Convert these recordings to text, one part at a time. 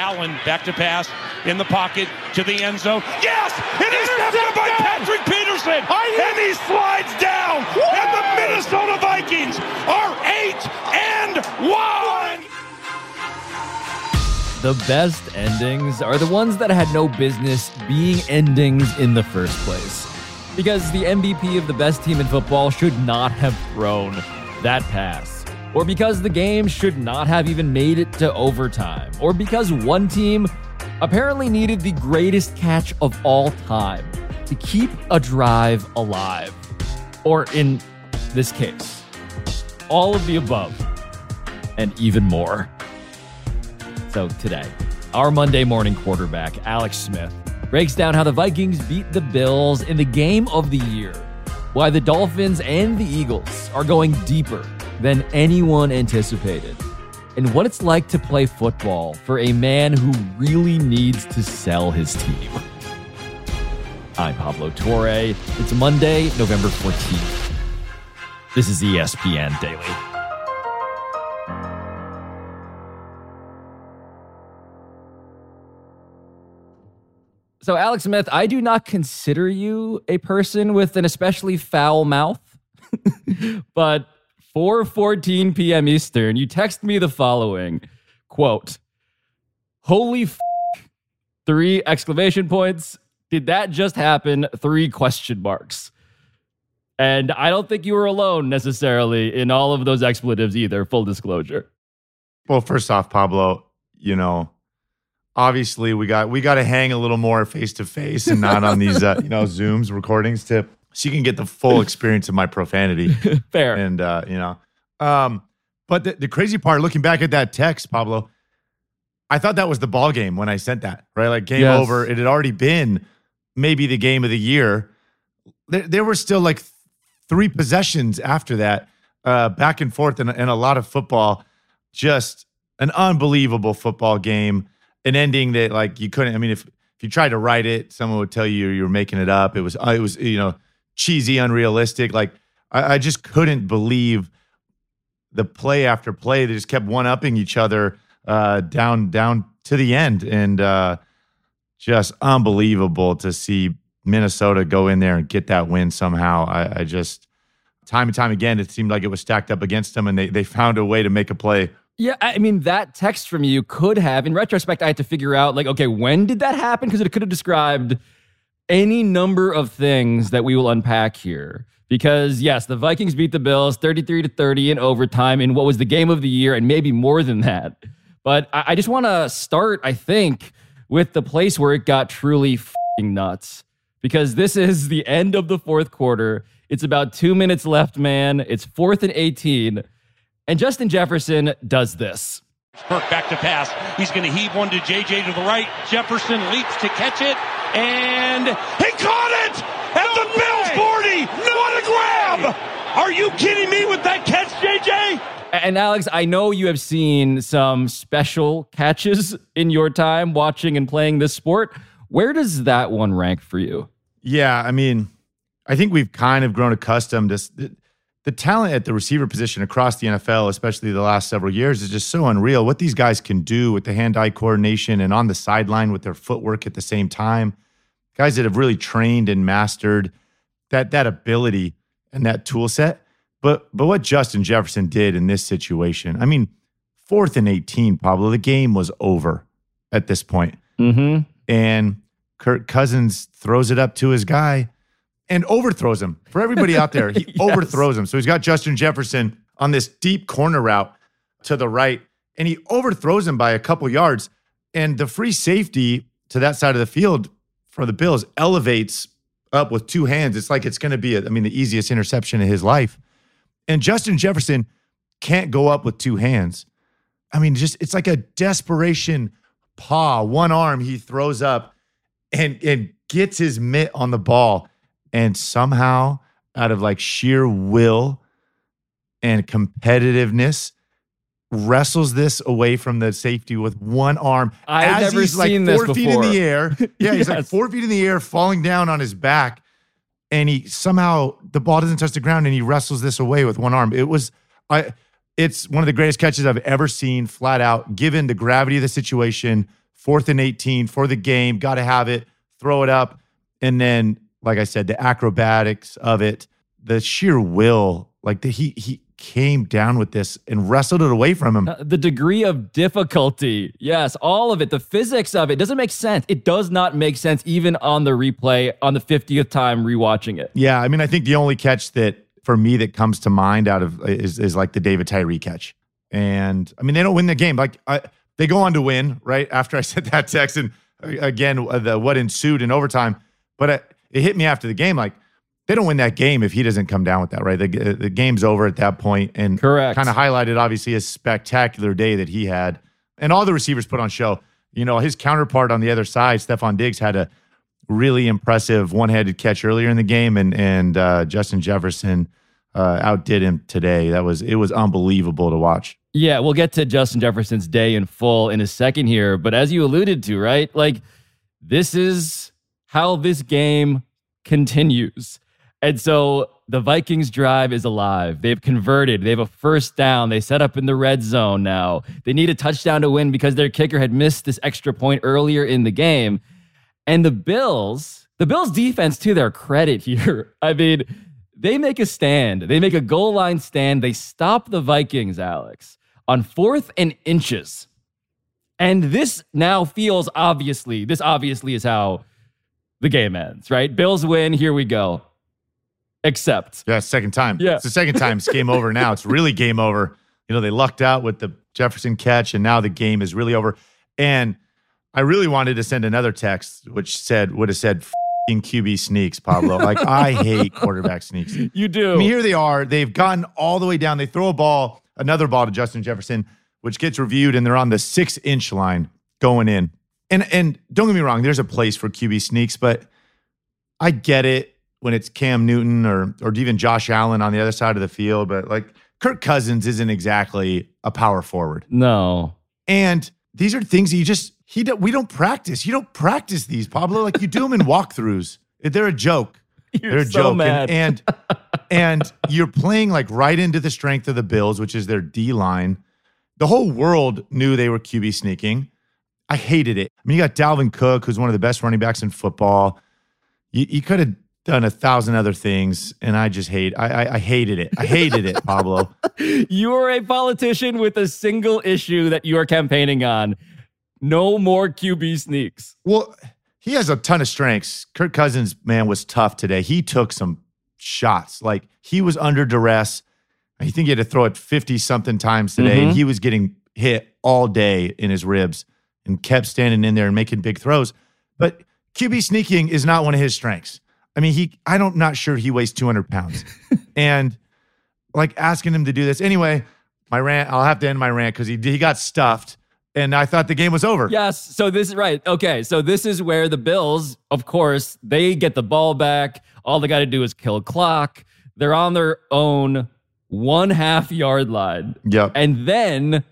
Allen back to pass in the pocket to the end zone. Yes! It is intercepted by Patrick Peterson! And he slides down! And the Minnesota Vikings are 8 and 1! The best endings are the ones that had no business being endings in the first place. Because the MVP of the best team in football should not have thrown that pass. Or because the game should not have even made it to overtime. Or because one team apparently needed the greatest catch of all time to keep a drive alive. Or in this case, all of the above and even more. So today, our Monday morning quarterback, Alex Smith, breaks down how the Vikings beat the Bills in the game of the year, why the Dolphins and the Eagles are going deeper than anyone anticipated, and what it's like to play football for a man who really needs to sell his team. I'm Pablo Torre. It's Monday, November 14th. This is ESPN Daily. So, Alex Smith, I do not consider you a person with an especially foul mouth, but 4:14 p.m. Eastern, you text me the following quote: "Holy f- three exclamation points! Did that just happen? Three question marks." And I don't think you were alone necessarily in all of those expletives either. Full disclosure. Well, first off, Pablo, you know, obviously we got we got to hang a little more face to face and not on these uh, you know zooms recordings to so you can get the full experience of my profanity fair and uh you know um but the, the crazy part looking back at that text pablo i thought that was the ball game when i sent that right like game Yes. over it had already been maybe the game of the year there, there were still like th- three possessions after that uh back and forth and, and a lot of football just an unbelievable football game an ending that like you couldn't. I mean, if if you tried to write it, someone would tell you you were making it up. It was uh, it was you know cheesy, unrealistic. Like I, I just couldn't believe the play after play. They just kept one upping each other uh, down down to the end, and uh, just unbelievable to see Minnesota go in there and get that win somehow. I, I just time and time again, it seemed like it was stacked up against them, and they they found a way to make a play. Yeah, I mean, that text from you could have, in retrospect, I had to figure out, like, okay, when did that happen? Because it could have described any number of things that we will unpack here. Because, yes, the Vikings beat the Bills 33 to 30 in overtime in what was the game of the year, and maybe more than that. But I, I just want to start, I think, with the place where it got truly nuts. Because this is the end of the fourth quarter. It's about two minutes left, man. It's fourth and 18. And Justin Jefferson does this. Kirk back to pass. He's going to heave one to JJ to the right. Jefferson leaps to catch it, and he caught it at the Bills 40. what a grab! Are you kidding me with that catch, JJ? And Alex, I know you have seen some special catches in your time watching and playing this sport. Where does that one rank for you? Yeah, I mean, I think we've kind of grown accustomed to s- the, talent at the receiver position across the NFL, especially the last several years, is just so unreal. What these guys can do with the hand-eye coordination and on the sideline with their footwork at the same time, guys that have really trained and mastered that that ability and that tool set. But but what Justin Jefferson did in this situation, I mean, fourth and eighteen, Pablo, the game was over at this point Mm-hmm. and Kirk Cousins throws it up to his guy and overthrows him. For everybody out there, he Yes. overthrows him. So he's got Justin Jefferson on this deep corner route to the right, and he overthrows him by a couple yards. And the free safety to that side of the field for the Bills elevates up with two hands. It's like it's going to be, a, I mean, the easiest interception of his life. And Justin Jefferson can't go up with two hands. I mean, just it's like a desperation paw, one arm he throws up and and gets his mitt on the ball and somehow out of like sheer will and competitiveness wrestles this away from the safety with one arm I've as never he's like seen this four feet in before. the air. Yeah, he's like four feet in the air, falling down on his back, and he somehow the ball doesn't touch the ground, and he wrestles this away with one arm. It was, I, it's one of the greatest catches I've ever seen, flat out. Given the gravity of the situation, fourth and 18 for the game, got to have it, throw it up. And then, like I said, the acrobatics of it, the sheer will, like the, he, he, came down with this and wrestled it away from him. Uh, the degree of difficulty, yes, all of it, the physics of it doesn't make sense. It does not make sense even on the replay on the 50th time rewatching it. Yeah, I mean, I think the only catch that for me that comes to mind out of is is like the David Tyree catch. And I mean, they don't win the game. Like I, they go on to win right after I said that text, and again, the what ensued in overtime. But it, it hit me after the game, like they don't win that game if he doesn't come down with that, right? The, the game's over at that point, and correct. Kind of highlighted obviously a spectacular day that he had, and all the receivers put on show. You know, his counterpart on the other side, Stefon Diggs, had a really impressive one-handed catch earlier in the game, and and uh, Justin Jefferson uh, outdid him today. That was it was unbelievable to watch. Yeah, we'll get to Justin Jefferson's day in full in a second here, but as you alluded to, right? Like this is how this game continues. And so the Vikings drive is alive. They've converted. They have a first down. They set up in the red zone now. They need a touchdown to win because their kicker had missed this extra point earlier in the game. And the Bills, the Bills defense to their credit here. I mean, they make a stand. They make a goal line stand. They stop the Vikings, Alex, on fourth and inches. And this now feels obviously, this obviously is how the game ends, right? Bills win. Here we go. Except. Yeah, second time. Yeah. It's the second time. It's game over now. It's really game over. You know, they lucked out with the Jefferson catch, and now the game is really over. And I really wanted to send another text which said, would have said, QB sneaks, Pablo. Like, I hate quarterback sneaks. You do. I mean, here they are. They've gotten all the way down. They throw a ball, another ball to Justin Jefferson, which gets reviewed, and they're on the six inch line going in. And and don't get me wrong, there's a place for QB sneaks, but I get it when it's Cam Newton or or even Josh Allen on the other side of the field, but like Kirk Cousins isn't exactly a power forward. No. And these are things that you just he do, we don't practice. You don't practice these, Pablo. Like you do them in walkthroughs. They're a joke. You're They're a so joke. mad. And, and and you're playing like right into the strength of the Bills, which is their D line. The whole world knew they were QB sneaking. I hated it. I mean, you got Dalvin Cook, who's one of the best running backs in football. You, you could have done a thousand other things, and I just hate. I, I, I hated it. I hated it, Pablo. You are a politician with a single issue that you are campaigning on. No more QB sneaks. Well, he has a ton of strengths. Kirk Cousins, man, was tough today. He took some shots. Like he was under duress. I think he had to throw it 50 something times today, Mhm. and he was getting hit all day in his ribs and kept standing in there and making big throws. But QB sneaking is not one of his strengths. I mean, he I don't not sure he weighs 200 pounds. and like asking him to do this. Anyway, my rant, I'll have to end my rant because he he got stuffed. And I thought the game was over. Yes. So this is right. Okay. So this is where the Bills, of course, they get the ball back. All they got to do is kill clock. They're on their own one half yard line. Yep. And then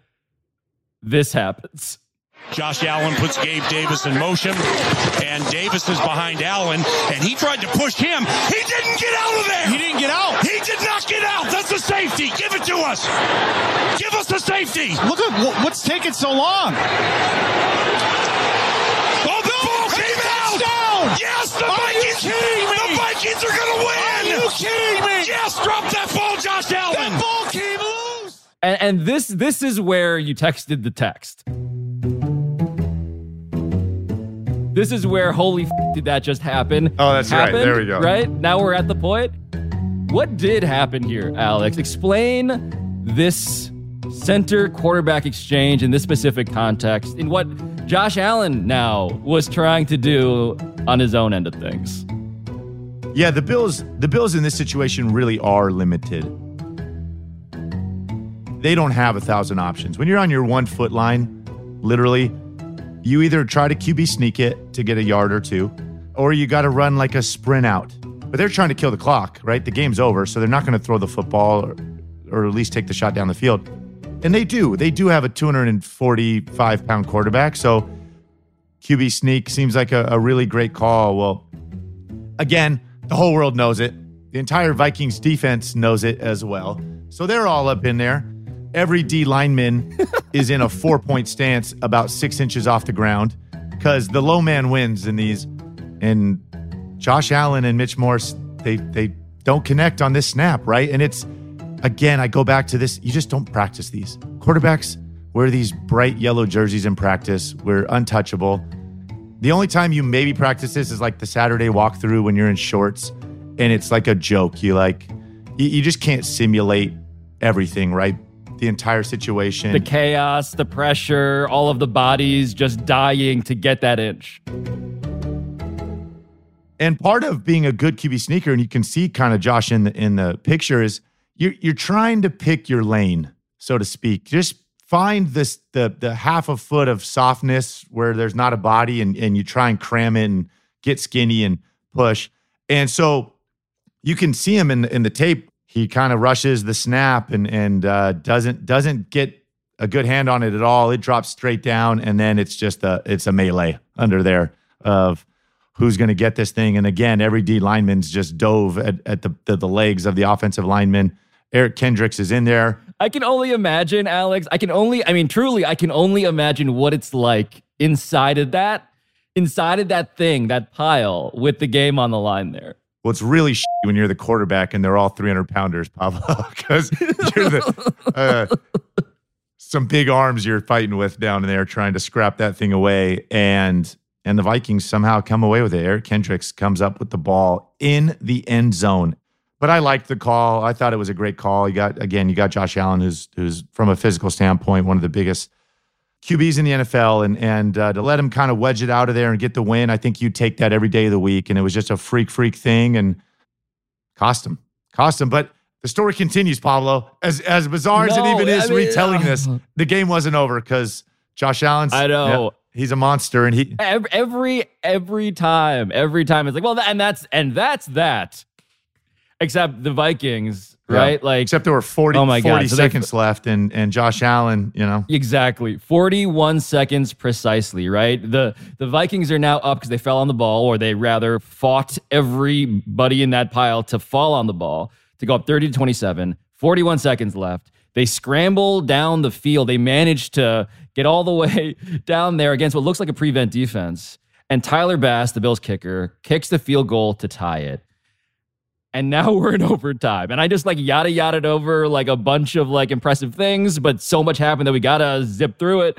this happens. Josh Allen puts Gabe Davis in motion, and Davis is behind Allen, and he tried to push him. He didn't get out of there. He didn't get out. He did not get out. That's a safety. Give it to us. Give us the safety. Look at what's taking so long. Oh, the ball came out. Touchdown! Yes, the Are you Vikings. kidding me? The Vikings are going to win. Are you kidding me? Yes, drop that ball, Josh Allen. That ball came loose. And, and this this is where you texted the text. This is where holy f- did that just happen? Oh, that's right. happened, There we go. Right now we're at the point. What did happen here, Alex? Explain this center quarterback exchange in this specific context in what Josh Allen now was trying to do on his own end of things. Yeah, the Bills the Bills in this situation really are limited. They don't have a thousand options. When you're on your one foot line, literally, you either try to QB sneak it to get a yard or two, or you got to run like a sprint out. But they're trying to kill the clock, right? The game's over, so they're not going to throw the football or, or at least take the shot down the field. And they do. They do have a 245 pound quarterback. So QB sneak seems like a, a really great call. Well, again, the whole world knows it. The entire Vikings defense knows it as well. So they're all up in there. Every D lineman is in a four point stance about six inches off the ground because the low man wins in these. And Josh Allen and Mitch Morse, they they don't connect on this snap, right? And it's again, I go back to this. You just don't practice these. Quarterbacks wear these bright yellow jerseys in practice. We're untouchable. The only time you maybe practice this is like the Saturday walkthrough when you're in shorts and it's like a joke. You like, you, you just can't simulate everything, right? The entire situation. The chaos, the pressure, all of the bodies just dying to get that inch. And part of being a good QB sneaker, and you can see kind of Josh in the in the picture, is you're you're trying to pick your lane, so to speak. Just find this the the half a foot of softness where there's not a body, and and you try and cram it and get skinny and push. And so you can see him in the, in the tape. He kind of rushes the snap and and uh, doesn't doesn't get a good hand on it at all. It drops straight down, and then it's just a it's a melee under there of who's going to get this thing. And again, every D lineman's just dove at, at the, the, the legs of the offensive lineman. Eric Kendricks is in there. I can only imagine, Alex. I can only, I mean, truly, I can only imagine what it's like inside of that, inside of that thing, that pile with the game on the line there. Well, it's really when you're the quarterback and they're all 300 pounders, Pablo, because you're the uh, some big arms you're fighting with down there trying to scrap that thing away. And and the Vikings somehow come away with it. Eric Kendricks comes up with the ball in the end zone. But I liked the call. I thought it was a great call. You got again, you got Josh Allen, who's who's from a physical standpoint one of the biggest QBs in the NFL, and and uh, to let him kind of wedge it out of there and get the win, I think you take that every day of the week. And it was just a freak, freak thing, and cost him, cost him. But the story continues, Pablo. As as bizarre no, as it even is I mean, retelling uh, this, the game wasn't over because Josh Allen's. I know he's a monster and he every every time every time it's like well and that's and that's that except the vikings right like except there were 40, oh my 40 God. So seconds left and and josh allen you know exactly 41 seconds precisely right the the vikings are now up because they fell on the ball or they rather fought everybody in that pile to fall on the ball to go up 30 to 27 41 seconds left they scramble down the field. They manage to get all the way down there against what looks like a prevent defense. And Tyler Bass, the Bills kicker, kicks the field goal to tie it. And now we're in overtime. And I just like yada yada over like a bunch of like impressive things, but so much happened that we gotta zip through it.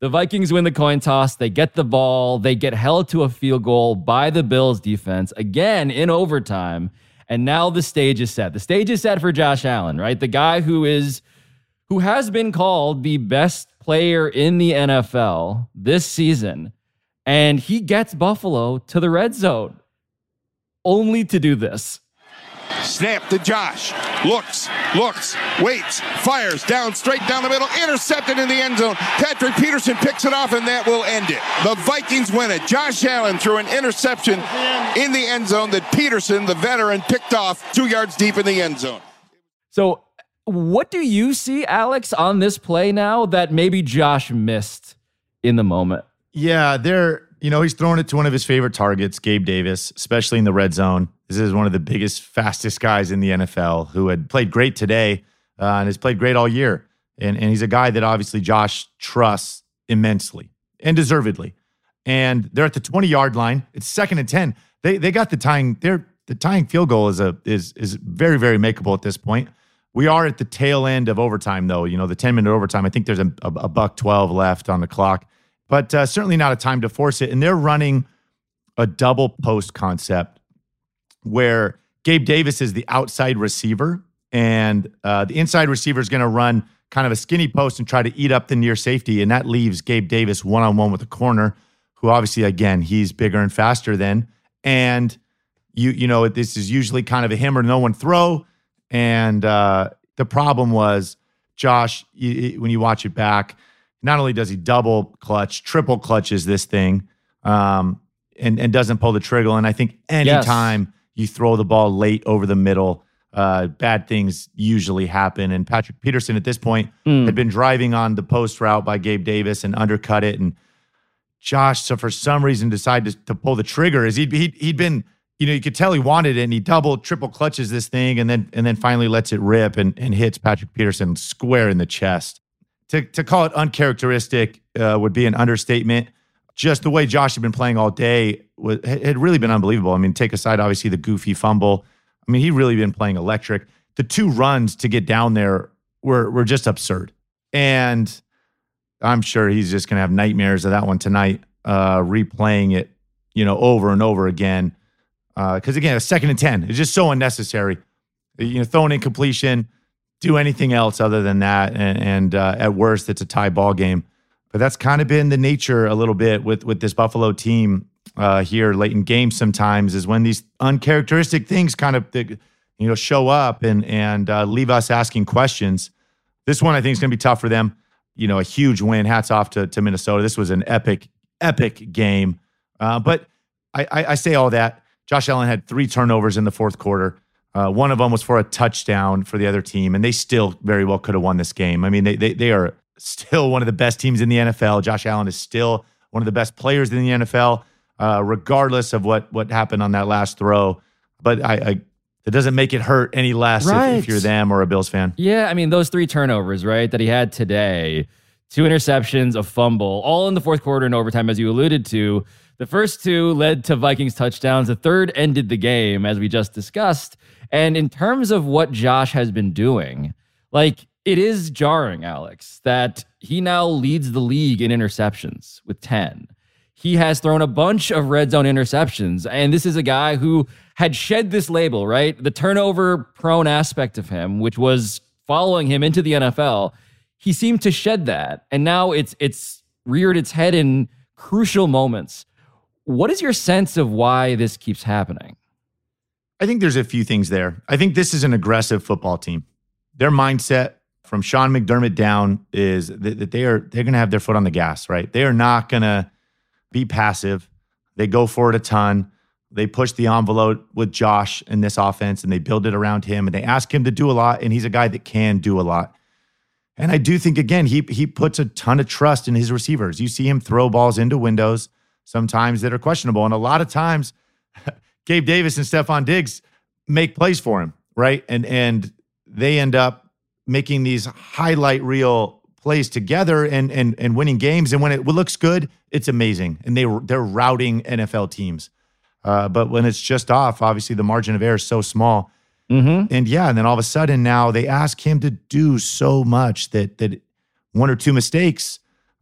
The Vikings win the coin toss. They get the ball. They get held to a field goal by the Bills defense again in overtime. And now the stage is set. The stage is set for Josh Allen, right? The guy who is who has been called the best player in the NFL this season. And he gets Buffalo to the red zone only to do this. Snap to Josh. Looks, looks, waits, fires down, straight down the middle, intercepted in the end zone. Patrick Peterson picks it off, and that will end it. The Vikings win it. Josh Allen threw an interception in the end zone that Peterson, the veteran, picked off two yards deep in the end zone. So, what do you see, Alex, on this play now that maybe Josh missed in the moment? Yeah, they're you know, he's throwing it to one of his favorite targets, Gabe Davis, especially in the red zone. This is one of the biggest, fastest guys in the NFL who had played great today uh, and has played great all year. And, and he's a guy that obviously Josh trusts immensely and deservedly. And they're at the 20 yard line. It's second and 10. They, they got the tying, they're, the tying field goal is a is is very, very makeable at this point. We are at the tail end of overtime, though. You know, the 10 minute overtime. I think there's a, a, a buck 12 left on the clock but uh, certainly not a time to force it. And they're running a double post concept where Gabe Davis is the outside receiver, and uh, the inside receiver is going to run kind of a skinny post and try to eat up the near safety. And that leaves Gabe Davis one on one with the corner, who obviously, again, he's bigger and faster than. And you, you know, this is usually kind of a him or no one throw. And uh, the problem was, Josh, you, when you watch it back, not only does he double clutch, triple clutches this thing, um, and and doesn't pull the trigger. And I think anytime yes. you throw the ball late over the middle, uh, bad things usually happen. And Patrick Peterson at this point mm. had been driving on the post route by Gabe Davis and undercut it. And Josh, so for some reason, decided to, to pull the trigger. Is he'd, he'd he'd been you know, you could tell he wanted it and he double, triple clutches this thing and then and then finally lets it rip and, and hits Patrick Peterson square in the chest. To, to call it uncharacteristic uh, would be an understatement. Just the way Josh had been playing all day was, had really been unbelievable. I mean, take aside obviously the goofy fumble. I mean, he really been playing electric. The two runs to get down there were were just absurd. And I'm sure he's just gonna have nightmares of that one tonight, uh, replaying it, you know, over and over again. Because uh, again, a second and ten is just so unnecessary. You know, throwing incompletion, do anything else other than that, and, and uh, at worst, it's a tie ball game. But that's kind of been the nature a little bit with with this Buffalo team uh, here late in games. Sometimes is when these uncharacteristic things kind of you know show up and and uh, leave us asking questions. This one I think is going to be tough for them. You know, a huge win. Hats off to to Minnesota. This was an epic epic game. Uh, but I, I, I say all that Josh Allen had three turnovers in the fourth quarter. Uh, one of them was for a touchdown for the other team, and they still very well could have won this game. I mean, they, they, they are still one of the best teams in the NFL. Josh Allen is still one of the best players in the NFL, uh, regardless of what what happened on that last throw. But I, I it doesn't make it hurt any less right. if, if you're them or a Bills fan. Yeah, I mean those three turnovers, right, that he had today, two interceptions, a fumble, all in the fourth quarter and overtime, as you alluded to. The first two led to Vikings touchdowns. The third ended the game, as we just discussed. And in terms of what Josh has been doing, like it is jarring, Alex, that he now leads the league in interceptions with 10. He has thrown a bunch of red zone interceptions. And this is a guy who had shed this label, right? The turnover prone aspect of him, which was following him into the NFL. He seemed to shed that. And now it's it's reared its head in crucial moments what is your sense of why this keeps happening? I think there's a few things there. I think this is an aggressive football team. Their mindset from Sean McDermott down is that they are they're going to have their foot on the gas, right? They are not going to be passive. They go for it a ton. They push the envelope with Josh in this offense and they build it around him and they ask him to do a lot and he's a guy that can do a lot. And I do think again he he puts a ton of trust in his receivers. You see him throw balls into windows sometimes that are questionable. And a lot of times, Gabe Davis and Stefon Diggs make plays for him, right? And and they end up making these highlight reel plays together and and and winning games. And when it looks good, it's amazing. And they they're routing NFL teams. Uh, but when it's just off, obviously the margin of error is so small. Mm-hmm. And yeah, and then all of a sudden now they ask him to do so much that that one or two mistakes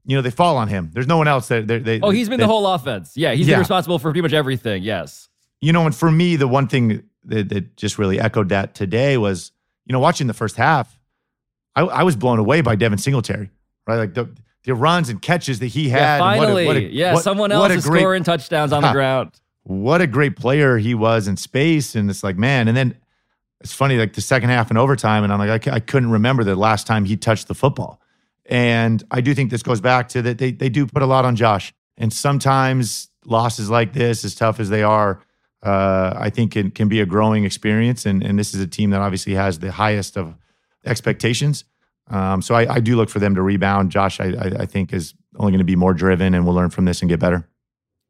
you know, they fall on him. There's no one else that they. oh, he's been they, the whole offense. Yeah, he's yeah. been responsible for pretty much everything. Yes. You know, and for me, the one thing that, that just really echoed that today was, you know, watching the first half, I, I was blown away by Devin Singletary. Right, like the the runs and catches that he had. Yeah, finally, what a, what a, yeah, what, someone else is great, scoring touchdowns on the ground. What a great player he was in space, and it's like, man, and then it's funny, like the second half and overtime, and I'm like, I, I couldn't remember the last time he touched the football. And I do think this goes back to that they, they do put a lot on Josh. And sometimes losses like this, as tough as they are, uh, I think it can be a growing experience. And, and this is a team that obviously has the highest of expectations. Um, so I, I, do look for them to rebound. Josh, I, I, I think, is only going to be more driven and will learn from this and get better.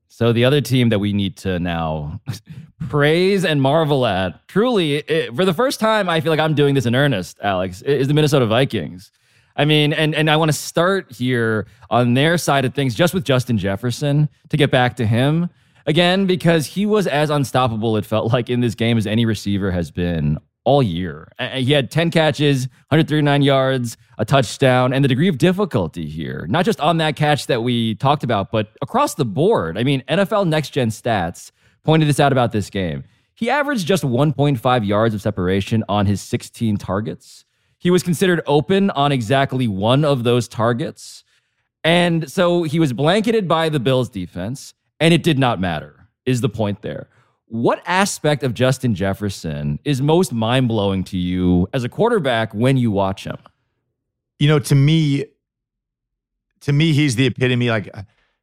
So the other team that we need to now praise and marvel at, truly, it, for the first time, I feel like I'm doing this in earnest, Alex, is the Minnesota Vikings. I mean, and and I want to start here on their side of things, just with Justin Jefferson to get back to him again because he was as unstoppable. It felt like in this game as any receiver has been all year. He had 10 catches, 139 yards, a touchdown, and the degree of difficulty here, not just on that catch that we talked about, but across the board. I mean, NFL Next Gen Stats pointed this out about this game. He averaged just 1.5 yards of separation on his 16 targets. He was considered open on exactly one of those targets. And so he was blanketed by the Bills defense, and it did not matter, is the point there. What aspect of Justin Jefferson is most mind blowing to you as a quarterback when you watch him? You know, to me, to me, he's the epitome. Like,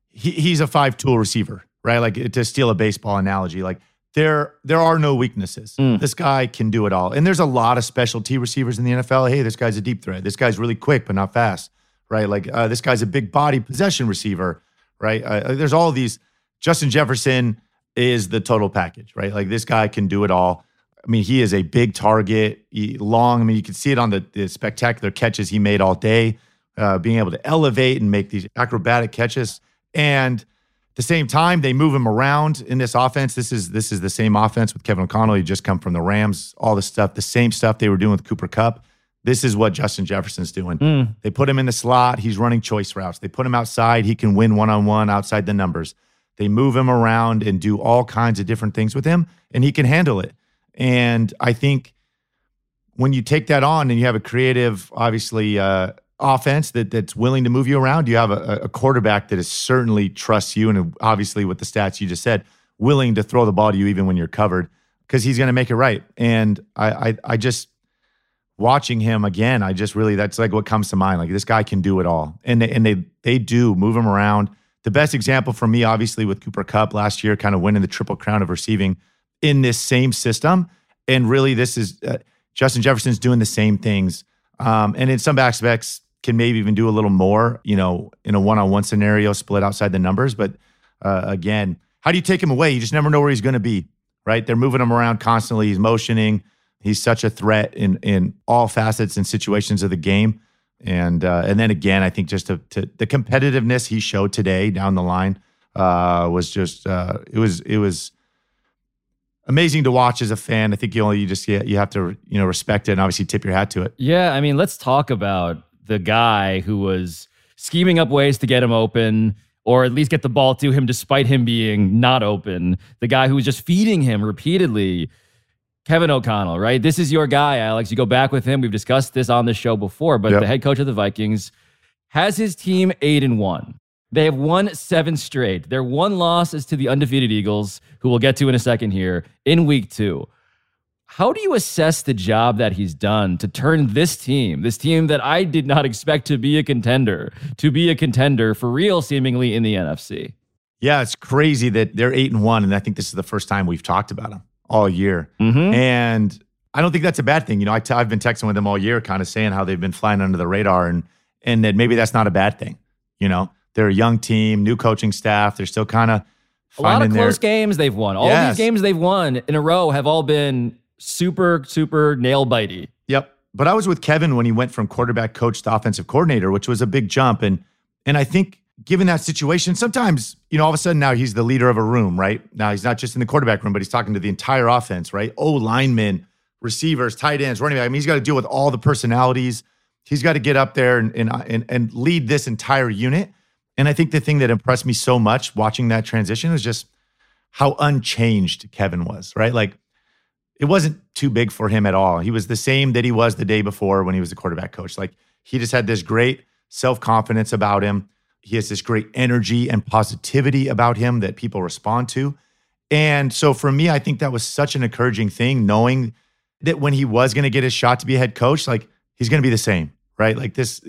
he, he's a five tool receiver, right? Like, to steal a baseball analogy, like, there there are no weaknesses. Mm. This guy can do it all. And there's a lot of specialty receivers in the NFL. Hey, this guy's a deep threat. This guy's really quick but not fast, right? Like uh, this guy's a big body possession receiver, right? Uh, uh there's all these. Justin Jefferson is the total package, right? Like this guy can do it all. I mean, he is a big target, he, long. I mean, you can see it on the, the spectacular catches he made all day, uh, being able to elevate and make these acrobatic catches. And at the same time, they move him around in this offense. This is this is the same offense with Kevin O'Connell. He just come from the Rams. All the stuff, the same stuff they were doing with Cooper Kupp. This is what Justin Jefferson's doing. Mm. They put him in the slot. He's running choice routes. They put him outside. He can win one on one outside the numbers. They move him around and do all kinds of different things with him, and he can handle it. And I think when you take that on and you have a creative, obviously, uh, offense that that's willing to move you around, you have a, a quarterback that is certainly trusts you, and obviously with the stats you just said, willing to throw the ball to you even when you're covered because he's going to make it right. And I, I, I just watching him again, I just really that's like what comes to mind. Like this guy can do it all, and they, and they they do move him around. The best example for me, obviously, with Cooper Kupp last year, kind of winning the triple crown of receiving in this same system, and really this is uh, Justin Jefferson's doing the same things, um, and in some aspects can maybe even do a little more, you know, in a one-on-one scenario, split outside the numbers. But uh, again, how do you take him away? You just never know where he's going to be, right? They're moving him around constantly. He's motioning. He's such a threat in in all facets and situations of the game. And uh, and then again, I think just to, to, the competitiveness he showed today down the line uh, was just uh, it was it was amazing to watch as a fan. I think you only you just you have to you know respect it and obviously tip your hat to it. Yeah, I mean, let's talk about the guy who was scheming up ways to get him open or at least get the ball to him despite him being not open. The guy who was just feeding him repeatedly. Kevin O'Connell, right? This is your guy, Alex. You go back with him. We've discussed this on the show before, but Yep. the head coach of the Vikings has his team eight and one. They have won seven straight. Their one loss is to the undefeated Eagles, who we'll get to in a second here, in week two. How do you assess the job that he's done to turn this team, this team that I did not expect to be a contender, to be a contender for real, seemingly in the NFC? Yeah, it's crazy that they're eight and one, and I think this is the first time we've talked about them all year. Mm-hmm. And I don't think that's a bad thing. You know, I t- I've been texting with them all year, kind of saying how they've been flying under the radar, and and that maybe that's not a bad thing. You know, they're a young team, new coaching staff. They're still kind of A lot of finding their close games they've won. All Yes. these games they've won in a row have all been super, super nail bitey. Yep. But I was with Kevin when he went from quarterback coach to offensive coordinator, which was a big jump. And and I think given that situation, sometimes, you know, all of a sudden now he's the leader of a room, right? Now he's not just in the quarterback room, but he's talking to the entire offense, right? Oh, linemen, receivers, tight ends, running back. I mean, he's got to deal with all the personalities. He's got to get up there and and and, and lead this entire unit. And I think the thing that impressed me so much watching that transition was just how unchanged Kevin was, right? Like it wasn't too big for him at all. He was the same that he was the day before when he was the quarterback coach. Like he just had this great self confidence about him. He has this great energy and positivity about him that people respond to. And so for me, I think that was such an encouraging thing, knowing that when he was going to get his shot to be a head coach, like he's going to be the same, right? Like this,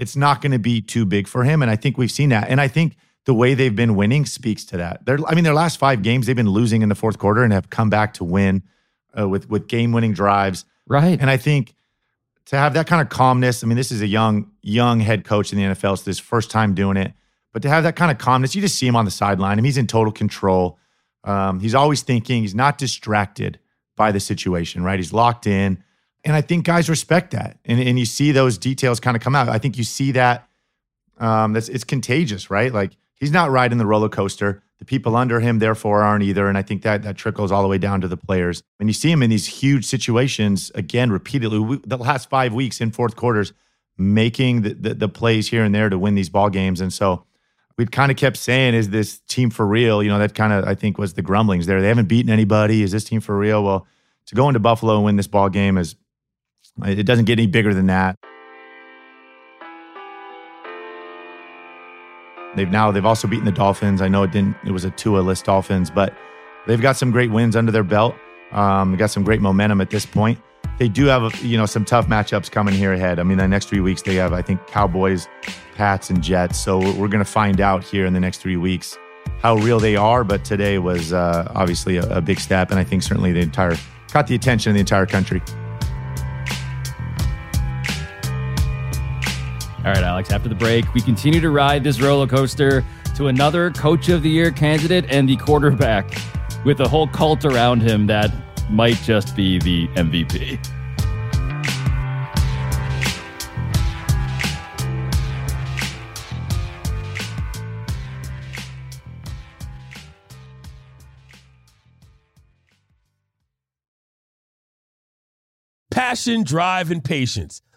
it's not going to be too big for him. And I think we've seen that. And I think the way they've been winning speaks to that. They're, I mean, their last five games, they've been losing in the fourth quarter and have come back to win uh, with with game winning drives. Right. And I think to have that kind of calmness, I mean, this is a young, young head coach in the NFL. It's his first time doing it. But to have that kind of calmness, you just see him on the sideline. I mean, he's in total control. Um, he's always thinking, he's not distracted by the situation, right? He's locked in. And I think guys respect that. And, and you see those details kind of come out. I think you see that um, that's it's contagious, right? Like he's not riding the roller coaster. The people under him, therefore, aren't either. And I think that that trickles all the way down to the players. And you see him in these huge situations again, repeatedly. We, the last five weeks in fourth quarters, making the, the the plays here and there to win these ball games. And so we'd kind of kept saying, "Is this team for real?" You know, that kind of I think was the grumblings there. They haven't beaten anybody. Is this team for real? Well, to go into Buffalo and win this ball game is it doesn't get any bigger than that. They've now they've also beaten the Dolphins. I know it didn't it was a Tua list Dolphins, but they've got some great wins under their belt. Um, got some great momentum at this point. They do have you know some tough matchups coming here ahead. I mean, the next three weeks they have I think Cowboys, Pats, and Jets. So we're going to find out here in the next three weeks how real they are. But today was uh, obviously a, a big step, and I think certainly the entire caught the attention of the entire country. All right, Alex, after the break, we continue to ride this roller coaster to another Coach of the Year candidate and the quarterback with a whole cult around him that might just be the MVP. Passion, drive, and patience.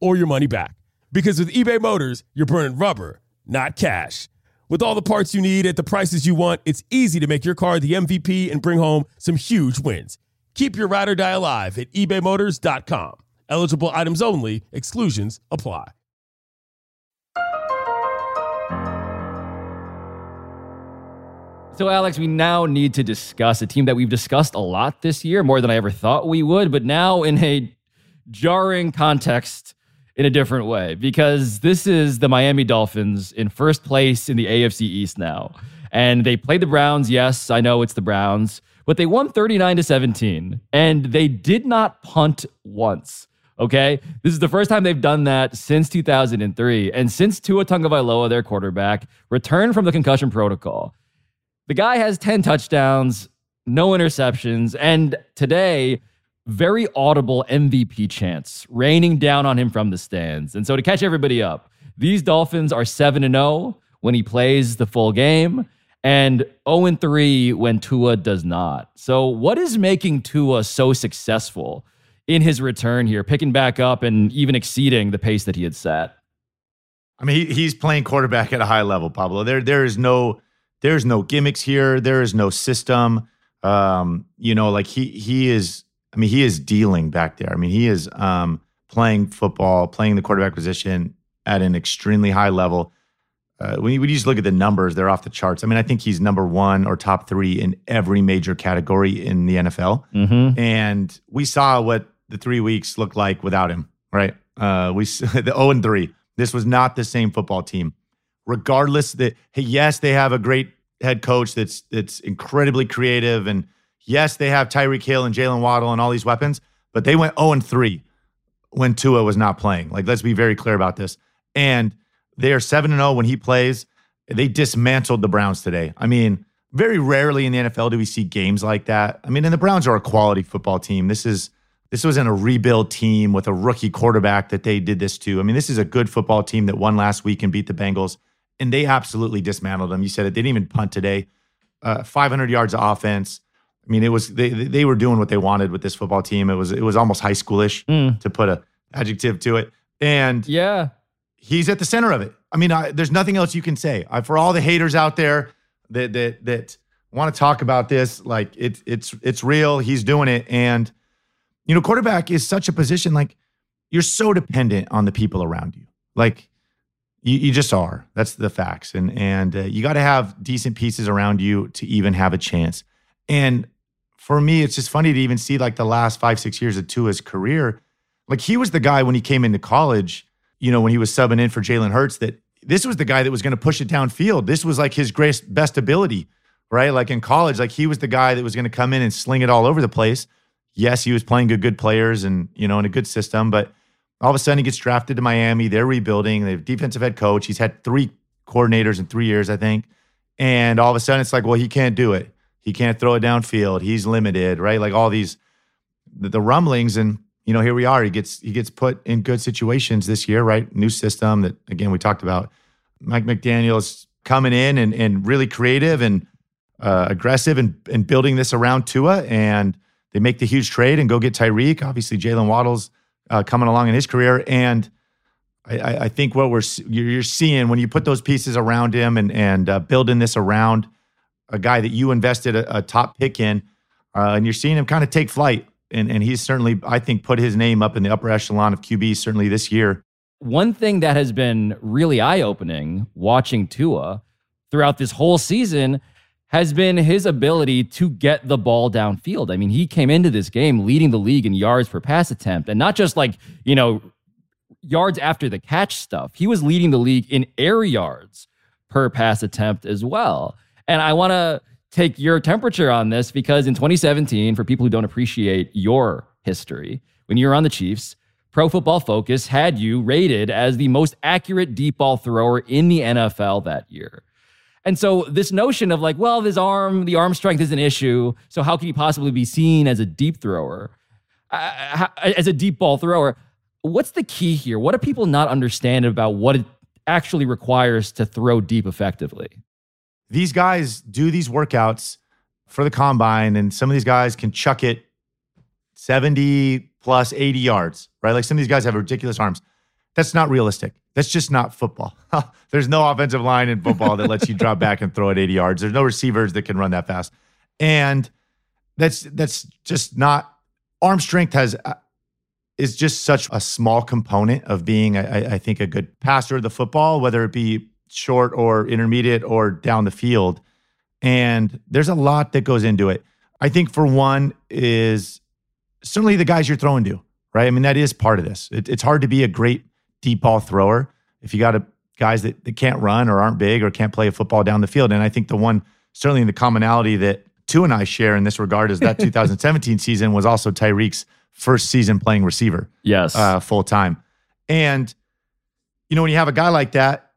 or your money back. Because with eBay Motors, you're burning rubber, not cash. With all the parts you need at the prices you want, it's easy to make your car the MVP and bring home some huge wins. Keep your ride or die alive at ebaymotors.com. Eligible items only, exclusions apply. So, Alex, we now need to discuss a team that we've discussed a lot this year, more than I ever thought we would, but now in a jarring context in a different way, because this is the Miami Dolphins in first place in the AFC East now. And they played the Browns. Yes, I know it's the Browns, but they won 39 to 17, and they did not punt once. Okay. This is the first time they've done that since 2003. And since Tua Tagovailoa, their quarterback, returned from the concussion protocol. The guy has 10 touchdowns, no interceptions, and today, very audible MVP chants raining down on him from the stands. And so to catch everybody up, these Dolphins are 7 and 0 when he plays the full game and 0 3 when Tua does not. So, what is making Tua so successful in his return here, picking back up and even exceeding the pace that he had set? I mean, he, he's playing quarterback at a high level, Pablo. There, there is no there's no gimmicks here. There is no system. Um, you know, like he he is. I mean, he is dealing back there. I mean, he is um, playing football, playing the quarterback position at an extremely high level. Uh, when, you, when you just look at the numbers, they're off the charts. I mean, I think he's number one or top three in every major category in the NFL. Mm-hmm. And we saw what the three weeks looked like without him, right? Uh, we the 0 and 3. This was not the same football team regardless that hey, yes, they have a great head coach that's that's incredibly creative, and yes, they have Tyreek Hill and Jaylen Waddle and all these weapons, but they went 0 and 3 when Tua was not playing. Like, let's be very clear about this. And they are 7 and 0 when he plays. They dismantled the Browns today. I mean, very rarely in the NFL do we see games like that. I mean, and the Browns are a quality football team. This is this wasn't a rebuild team with a rookie quarterback that they did this to. I mean, this is a good football team that won last week and beat the Bengals and they absolutely dismantled them. You said it; they didn't even punt today. Uh, 500 yards of offense. I mean, it was they they were doing what they wanted with this football team. It was it was almost high schoolish Mm. to put a adjective to it. And Yeah. he's at the center of it. I mean, I, there's nothing else you can say. I, for all the haters out there that that that want to talk about this, like it's it's it's real. He's doing it, and you know, quarterback is such a position like you're so dependent on the people around you. Like you, you just are. That's the facts, and and uh, you got to have decent pieces around you to even have a chance. And for me, it's just funny to even see like the last five six years of Tua's career. Like he was the guy when he came into college, you know, when he was subbing in for Jalen Hurts, that this was the guy that was going to push it downfield. This was like his greatest best ability, right? Like in college, like he was the guy that was going to come in and sling it all over the place. Yes, he was playing good, good players and you know in a good system, but all of a sudden he gets drafted to Miami. They're rebuilding. They have defensive head coach. He's had three coordinators in three years, I think. And all of a sudden it's like, well, he can't do it. He can't throw it downfield. He's limited, right? Like all these the, the rumblings and you know here we are. He gets he gets put in good situations this year right? New system that again we talked about. Mike mcdaniel's coming in and, and really creative and uh, aggressive and, and building this around tua and they make the huge trade and go get tyreek. Obviously jaylen waddle's uh, coming along in his career. And I, I think what we're you're you're seeing when you put those pieces around him and and uh, building this around a guy that you invested a, a top pick in, uh, and you're seeing him kind of take flight. And and he's certainly, I think, put his name up in the upper echelon of QB certainly this year. One thing that has been really eye opening watching Tua throughout this whole season has been his ability to get the ball downfield. I mean, he came into this game leading the league in yards per pass attempt, and not just like, you know, yards after the catch stuff. He was leading the league in air yards per pass attempt as well. And I want to take your temperature on this because in 2017, for people who don't appreciate your history, when you were on the Chiefs, Pro Football Focus had you rated as the most accurate deep ball thrower in the NFL that year. And so this notion of like, well, this arm, the arm strength is an issue. So how can he possibly be seen as a deep thrower, uh, as a deep ball thrower? What's the key here? What do people not understand about what it actually requires to throw deep effectively? These guys do these workouts for the combine, and some of these guys can chuck it 70 plus 80 yards, right? Like some of these guys have ridiculous arms. That's not realistic. That's just not football. There's no offensive line in football that lets you drop back and throw it 80 yards. There's no receivers that can run that fast. And that's that's just not arm strength has uh, is just such a small component of being I, I think a good passer of the football, whether it be short or intermediate or down the field. And there's a lot that goes into it. I think for one is certainly the guys you're throwing to, right? I mean, that is part of this. It, it's hard to be a great deep ball thrower if you got a, guys that, that can't run or aren't big or can't play a football down the field. And I think the one, certainly the commonality that Tua and I share in this regard is that 2017 season was also Tyreek's first season playing receiver. Yes. Uh, full time. And, you know, when you have a guy like that,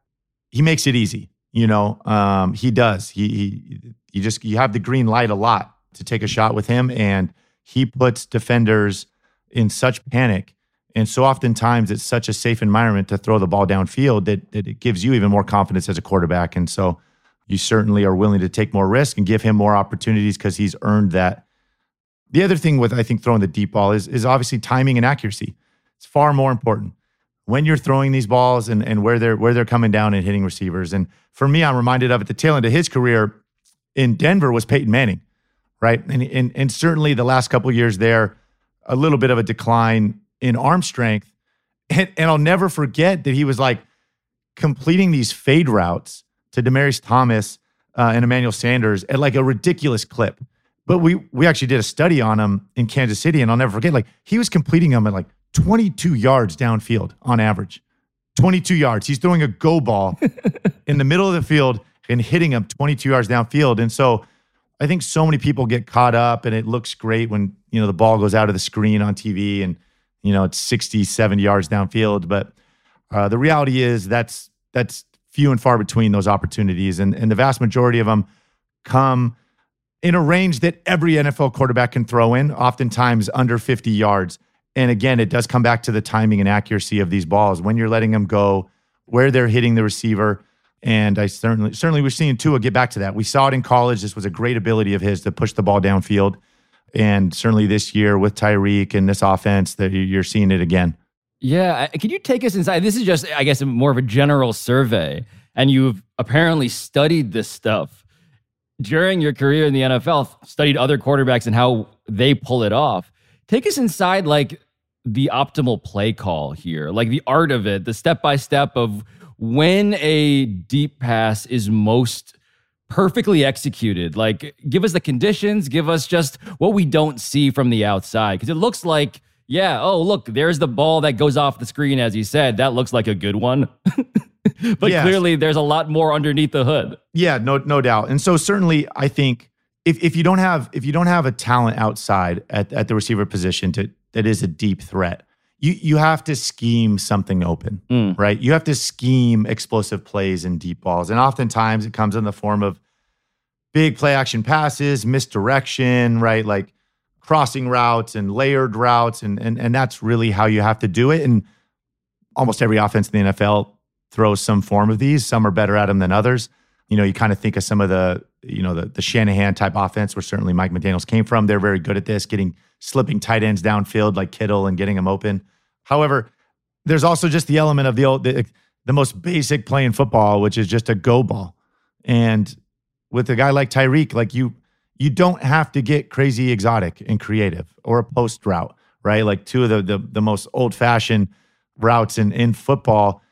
he makes it easy. You know, um, he does. He, he, you just, you have the green light a lot to take a shot with him. And, he puts defenders in such panic. And so oftentimes it's such a safe environment to throw the ball downfield that, that it gives you even more confidence as a quarterback. And so you certainly are willing to take more risk and give him more opportunities because he's earned that. The other thing with I think throwing the deep ball is is obviously timing and accuracy. It's far more important when you're throwing these balls and, and where they're where they're coming down and hitting receivers. And for me, I'm reminded of at the tail end of his career in Denver was Peyton Manning right? And, and, and certainly the last couple years there, a little bit of a decline in arm strength. And, and I'll never forget that he was like completing these fade routes to Demaryius Thomas uh, and Emmanuel Sanders at like a ridiculous clip. But we we actually did a study on him in Kansas City, and I'll never forget. Like he was completing them at like 22 yards downfield on average. 22 yards. He's throwing a go ball in the middle of the field and hitting him 22 yards downfield. And so I think so many people get caught up and it looks great when, you know, the ball goes out of the screen on TV and, you know, it's 60, 70 yards downfield. But uh, the reality is that's that's few and far between those opportunities. And, and the vast majority of them come in a range that every NFL quarterback can throw in, oftentimes under 50 yards. And again, it does come back to the timing and accuracy of these balls when you're letting them go, where they're hitting the receiver. And I certainly, certainly, we're seeing Tua get back to that. We saw it in college. This was a great ability of his to push the ball downfield. And certainly this year with Tyreek and this offense, that you're seeing it again. Yeah. Can you take us inside? This is just, I guess, more of a general survey. And you've apparently studied this stuff during your career in the NFL, studied other quarterbacks and how they pull it off. Take us inside, like, the optimal play call here, like the art of it, the step by step of when a deep pass is most perfectly executed. Like give us the conditions give us just what we don't see from the outside. Because it looks like yeah oh look there's the ball that goes off the screen as you said. That looks like a good one. But yes. clearly there's a lot more underneath the hood. Yeah no no doubt. And so certainly i think if, if you don't have if you don't have a talent outside at, at the receiver position to that is a deep threat you you have to scheme something open, mm. right? You have to scheme explosive plays and deep balls, and oftentimes it comes in the form of big play action passes, misdirection, right? Like crossing routes and layered routes, and and and that's really how you have to do it. And almost every offense in the NFL throws some form of these. Some are better at them than others. You know, you kind of think of some of the you know the the Shanahan type offense, where certainly Mike McDaniel's came from. They're very good at this, getting slipping tight ends downfield like Kittle and getting them open. However, there's also just the element of the old, the, the most basic play in football, which is just a go ball. And with a guy like Tyreek, like you, you don't have to get crazy exotic and creative or a post route, right? Like two of the the, the most old fashioned routes in in football.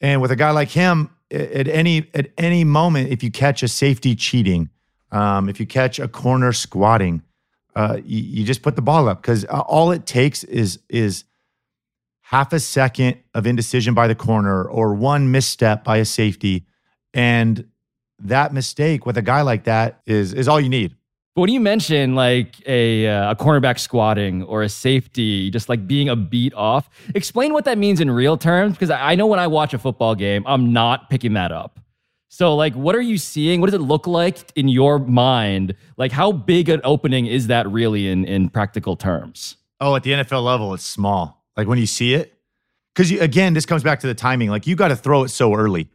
And with a guy like him, at any at any moment, if you catch a safety cheating, um, if you catch a corner squatting, uh, you, you just put the ball up because all it takes is is half a second of indecision by the corner or one misstep by a safety, and that mistake with a guy like that is is all you need. But when you mention like a uh, a cornerback squatting or a safety just like being a beat off, explain what that means in real terms because I know when I watch a football game, I'm not picking that up. So like what are you seeing? What does it look like in your mind? Like how big an opening is that really in in practical terms? Oh, at the NFL level, it's small. Like when you see it, because again, this comes back to the timing. Like you got to throw it so early,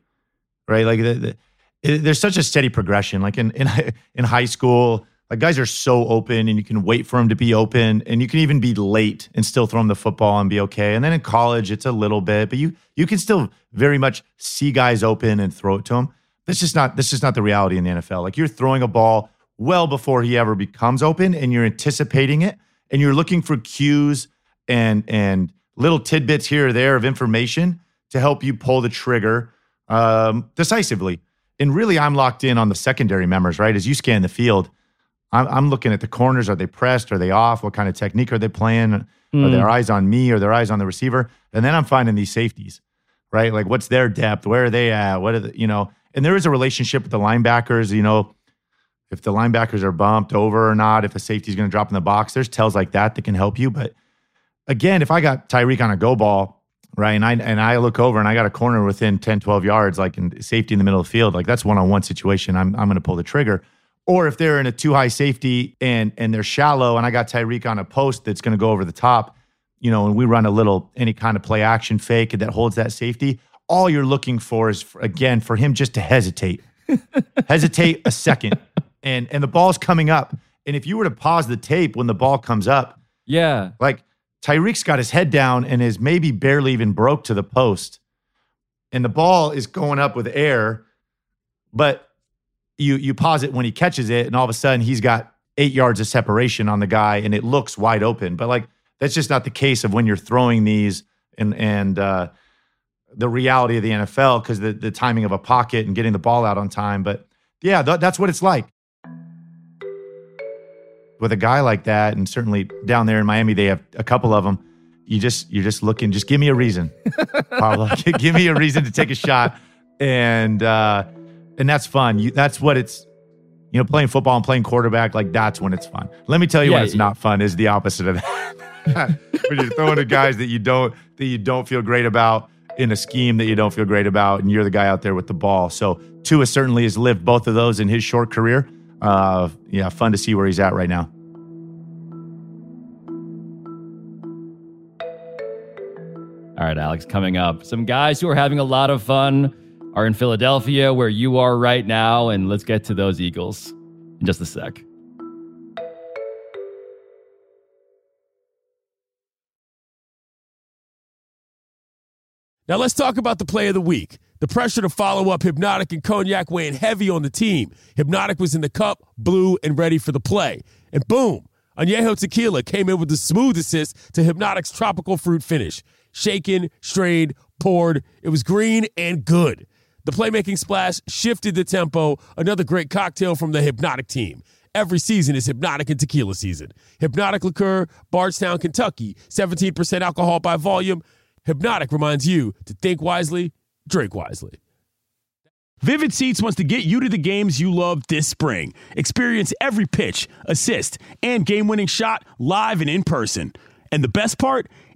right? Like the, the, it, there's such a steady progression. Like in in in high school like guys are so open and you can wait for them to be open and you can even be late and still throw them the football and be okay. And then in college, it's a little bit, but you you can still very much see guys open and throw it to them. That's just not that's just not the reality in the NFL. Like you're throwing a ball well before he ever becomes open and you're anticipating it and you're looking for cues and and little tidbits here or there of information to help you pull the trigger um, decisively. And really, I'm locked in on the secondary members, right? As you scan the field, I'm, I'm looking at the corners. Are they pressed? Are they off? What kind of technique are they playing? Mm. Are their hmm. eyes on me? Are their eyes on the receiver? And then I'm finding these safeties, right? Like, what's their depth? Where are they at? What are the, you know? And there is a relationship with the linebackers. You know, if the linebackers are bumped over or not, if a safety is going to drop in the box, there's tells like that that can help you. But again, if I got Tyreek on a go ball, right, and I and I look over and I got a corner within 10, 12 yards, like in safety in the middle of the field, like that's one on one situation. I'm I'm going to pull the trigger. Or if they're in a two high safety and and they're shallow, and I got Tyreek on a post that's going to go over the top, you know, and we run a little any kind of play action fake that holds that safety. All you're looking for is for, again for him just to hesitate, hesitate a second, and and the ball's coming up. And if you were to pause the tape when the ball comes up, yeah, like Tyreek's got his head down and is maybe barely even broke to the post, and the ball is going up with air, but you you pause it when he catches it, and all of a sudden he's got eight yards of separation on the guy, and it looks wide open. But like that's just not the case of when you're throwing these and and uh, the reality of the NFL because the the timing of a pocket and getting the ball out on time. But yeah, th- that's what it's like with a guy like that, and certainly down there in Miami, they have a couple of them. You just you're just looking. Just give me a reason, Pablo. give me a reason to take a shot, and uh, and that's fun. You, that's what it's. You know, playing football and playing quarterback, like that's when it's fun. Let me tell you yeah, when it's yeah. not fun is the opposite of that. when you're throwing to guys that you don't that you don't feel great about in a scheme that you don't feel great about, and you're the guy out there with the ball. So Tua certainly has lived both of those in his short career. Uh, yeah, fun to see where he's at right now. All right, Alex, coming up, some guys who are having a lot of fun are in Philadelphia, where you are right now. And let's get to those Eagles in just a sec. Now let's talk about the play of the week. The pressure to follow up Hypnotic and Cognac weighing heavy on the team. Hypnotic was in the cup, blue, and ready for the play. And boom, Añejo Tequila came in with the smooth assist to Hypnotic's tropical fruit finish. Shaken, strained, poured. It was green and good. The playmaking splash shifted the tempo. Another great cocktail from the Hypnotic team. Every season is Hypnotic and Tequila season. Hypnotic Liqueur, Bardstown, Kentucky, 17% alcohol by volume. Hypnotic reminds you to think wisely, drink wisely. Vivid Seats wants to get you to the games you love this spring. Experience every pitch, assist, and game winning shot live and in person. And the best part?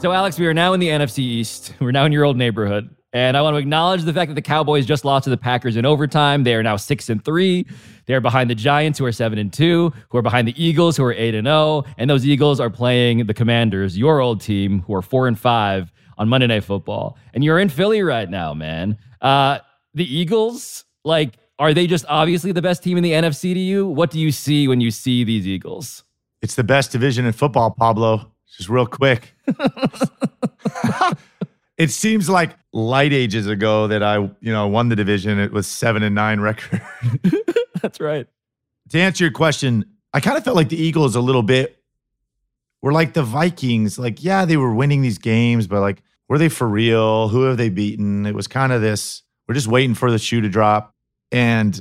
So, Alex, we are now in the NFC East. We're now in your old neighborhood. And I want to acknowledge the fact that the Cowboys just lost to the Packers in overtime. They are now six and three. They're behind the Giants, who are seven and two, who are behind the Eagles, who are eight and zero. Oh. And those Eagles are playing the Commanders, your old team, who are four and five on Monday Night Football. And you're in Philly right now, man. Uh, the Eagles, like, are they just obviously the best team in the NFC to you? What do you see when you see these Eagles? It's the best division in football, Pablo. Just real quick. it seems like light ages ago that I, you know, won the division. It was seven and nine record. That's right. to answer your question, I kind of felt like the Eagles a little bit were like the Vikings. Like, yeah, they were winning these games, but like, were they for real? Who have they beaten? It was kind of this, we're just waiting for the shoe to drop. And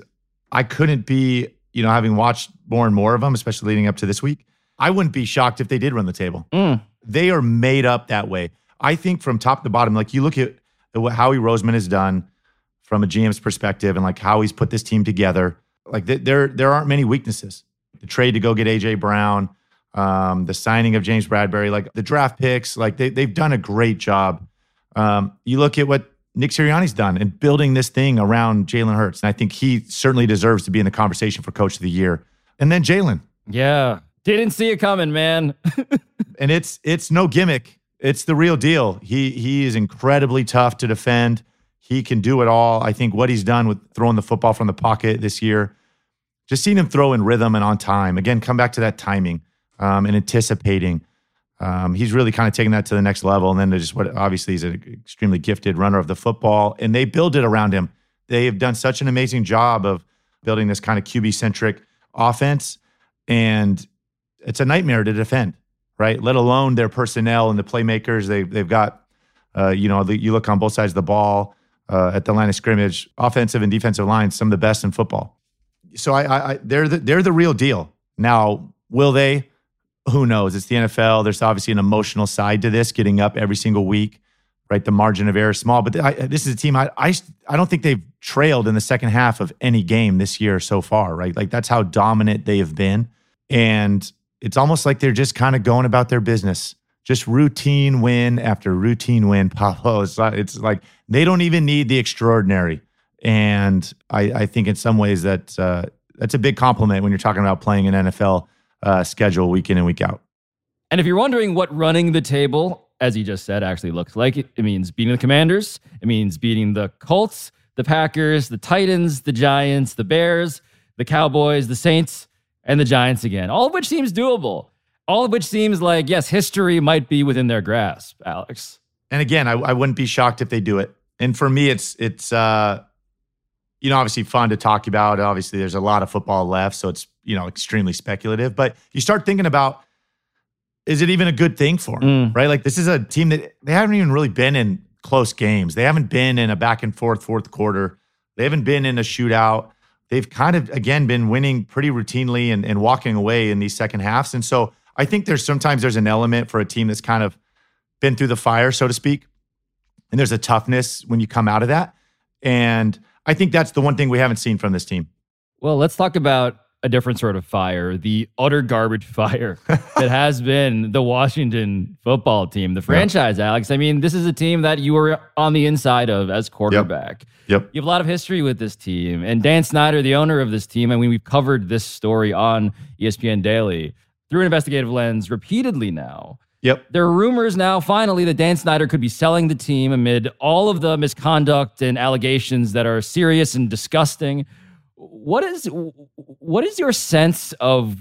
I couldn't be, you know, having watched more and more of them, especially leading up to this week, I wouldn't be shocked if they did run the table. Mm. They are made up that way. I think from top to bottom, like you look at what Howie Roseman has done from a GM's perspective and like how he's put this team together, like th- there there aren't many weaknesses. The trade to go get AJ Brown, um, the signing of James Bradberry, like the draft picks, like they they've done a great job. Um, you look at what Nick Sirianni's done in building this thing around Jalen Hurts, and I think he certainly deserves to be in the conversation for Coach of the Year. And then Jalen, Yeah. Didn't see it coming, man. and it's it's no gimmick. It's the real deal. He he is incredibly tough to defend. He can do it all. I think what he's done with throwing the football from the pocket this year, just seeing him throw in rhythm and on time. Again, come back to that timing um, and anticipating. Um, he's really kind of taking that to the next level. And then just what obviously he's an extremely gifted runner of the football, and they build it around him. They have done such an amazing job of building this kind of QB centric offense, and it's a nightmare to defend, right? Let alone their personnel and the playmakers. They they've got, uh, you know, you look on both sides of the ball uh, at the line of scrimmage, offensive and defensive lines, some of the best in football. So I, I, I they're the, they're the real deal. Now, will they? Who knows? It's the NFL. There's obviously an emotional side to this, getting up every single week, right? The margin of error is small, but I, this is a team. I, I I don't think they've trailed in the second half of any game this year so far, right? Like that's how dominant they have been, and it's almost like they're just kind of going about their business, just routine win after routine win. Pablo, it's like, it's like they don't even need the extraordinary, and I, I think in some ways that uh, that's a big compliment when you're talking about playing an NFL uh, schedule week in and week out. And if you're wondering what running the table, as he just said, actually looks like, it means beating the Commanders, it means beating the Colts, the Packers, the Titans, the Giants, the Bears, the Cowboys, the Saints, and the Giants again. All of which seems doable. All of which seems like, yes, history might be within their grasp, Alex. And again, I, I wouldn't be shocked if they do it. And for me, it's it's uh, you know obviously fun to talk about. Obviously, there's a lot of football left, so it's you know extremely speculative. But you start thinking about is it even a good thing for them, Mm. right? Like this is a team that they haven't even really been in close games. They haven't been in a back and forth fourth quarter. They haven't been in a shootout. They've kind of again been winning pretty routinely and, and walking away in these second halves. And so I think there's sometimes there's an element for a team that's kind of been through the fire, so to speak. And there's a toughness when you come out of that. And I think that's the one thing we haven't seen from this team. Well, let's talk about a different sort of fire, the utter garbage fire that has been the Washington football team, the franchise, Alex. I mean, this is a team that you were on the inside of as quarterback. Yep. You have a lot of history with this team. And Dan Snyder, the owner of this team, I mean, we've covered this story on ESPN Daily through an investigative lens repeatedly now. Yep. There are rumors now, finally, that Dan Snyder could be selling the team amid all of the misconduct and allegations that are serious and disgusting. What is what is your sense of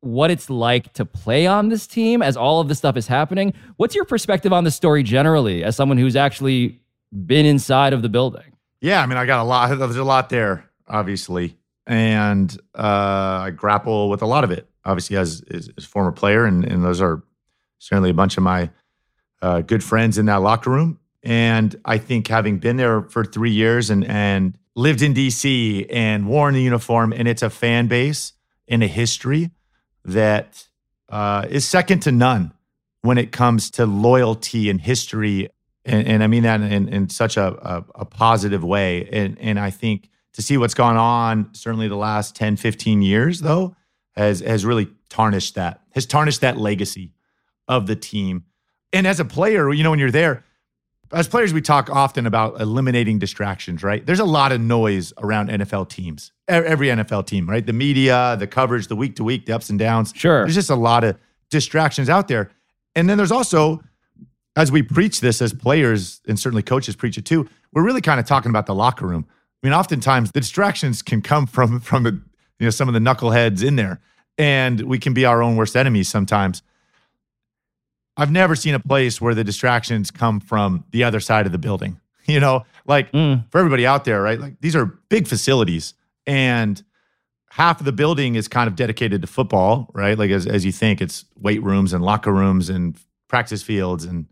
what it's like to play on this team as all of this stuff is happening? What's your perspective on the story generally, as someone who's actually been inside of the building? Yeah, I mean, I got a lot. There's a lot there, obviously, and uh, I grapple with a lot of it. Obviously, as as, former player, and and those are certainly a bunch of my uh, good friends in that locker room. And I think having been there for three years and and lived in DC and worn the uniform, and it's a fan base and a history that uh, is second to none when it comes to loyalty and history and, and I mean that in, in such a, a, a positive way. And, and I think to see what's gone on, certainly the last 10, 15 years, though, has, has really tarnished that, has tarnished that legacy of the team. And as a player, you know, when you're there, as players, we talk often about eliminating distractions, right? There's a lot of noise around NFL teams, every NFL team, right? The media, the coverage, the week to week, the ups and downs. Sure. There's just a lot of distractions out there. And then there's also as we preach this as players and certainly coaches preach it too, we're really kind of talking about the locker room. I mean, oftentimes the distractions can come from from the you know some of the knuckleheads in there, and we can be our own worst enemies sometimes. I've never seen a place where the distractions come from the other side of the building. You know, like Mm. for everybody out there, right? Like these are big facilities, and half of the building is kind of dedicated to football, right? Like as as you think, it's weight rooms and locker rooms and practice fields and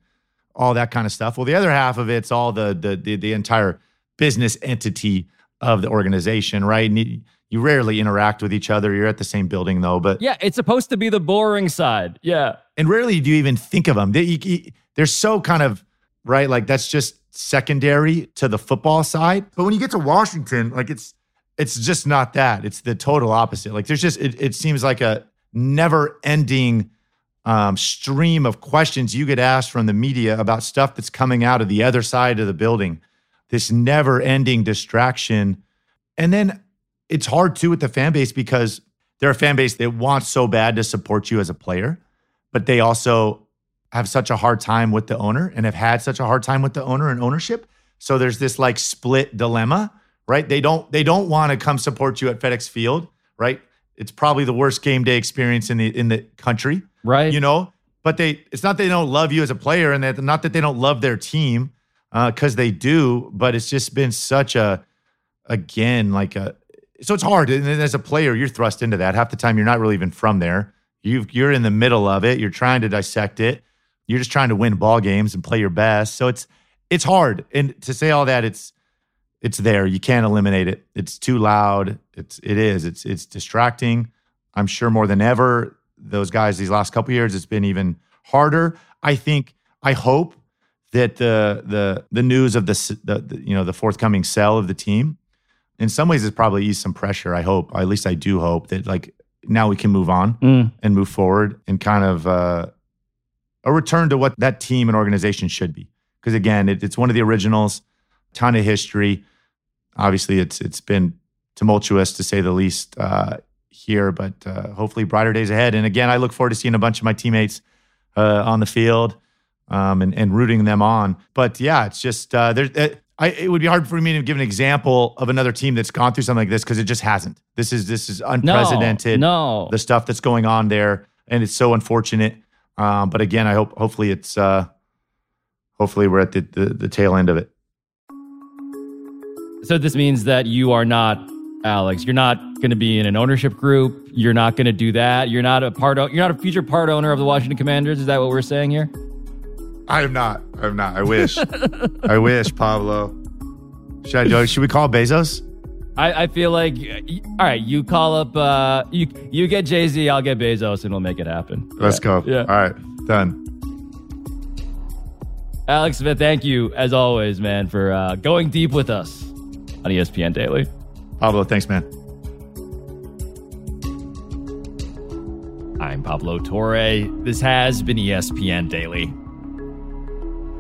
all that kind of stuff. Well, the other half of it's all the the the, the entire business entity of the organization, right? And you, you rarely interact with each other. You're at the same building though, but Yeah, it's supposed to be the boring side. Yeah. And rarely do you even think of them. They, they're so kind of right, like that's just secondary to the football side. But when you get to Washington, like it's it's just not that. It's the total opposite. Like there's just it, it seems like a never ending um, stream of questions you get asked from the media about stuff that's coming out of the other side of the building. This never ending distraction, and then it's hard too with the fan base because they're a fan base that wants so bad to support you as a player but they also have such a hard time with the owner and have had such a hard time with the owner and ownership. So there's this like split dilemma, right? They don't they don't want to come support you at FedEx Field, right? It's probably the worst game day experience in the in the country, Right. you know. But they it's not that they don't love you as a player, and that not that they don't love their team, uh, because they do. But it's just been such a again like a so it's hard. And then as a player, you're thrust into that. Half the time, you're not really even from there. You you're in the middle of it. You're trying to dissect it. You're just trying to win ball games and play your best. So it's it's hard. And to say all that, it's it's there. You can't eliminate it. It's too loud. It's it is. It's it's distracting. I'm sure more than ever. Those guys these last couple years, it's been even harder. I think. I hope that the the the news of the, the, the you know the forthcoming sell of the team in some ways it's probably eased some pressure i hope at least i do hope that like now we can move on Mm. and move forward and kind of uh, a return to what that team and organization should be because again it, it's one of the originals ton of history obviously it's it's been tumultuous to say the least uh, here but uh, hopefully brighter days ahead and again i look forward to seeing a bunch of my teammates uh, on the field um, and, and rooting them on. But yeah, it's just uh, there. I, it would be hard for me to give an example of another team that's gone through something like this because it just hasn't. This is this is No. unprecedented. No. The stuff that's going on there, and it's so unfortunate. Um, but again, I hope hopefully it's uh, hopefully we're at the, the the tail end of it. So this means that you are not Alex. You're not going to be in an ownership group. You're not going to do that. You're not a part. O- you're not a future part owner of the Washington Commanders. Is that what we're saying here? I am not. I'm not. I wish. I wish, Pablo. Should I, should we call Bezos? I, I feel like, all right, you call up, uh, you you get Jay Z, I'll get Bezos, and we'll make it happen. Let's Yeah. go. Yeah. All right, done. Alex Smith, thank you as always, man, for uh, going deep with us on ESPN Daily. Pablo, thanks, man. I'm Pablo Torre. This has been ESPN Daily,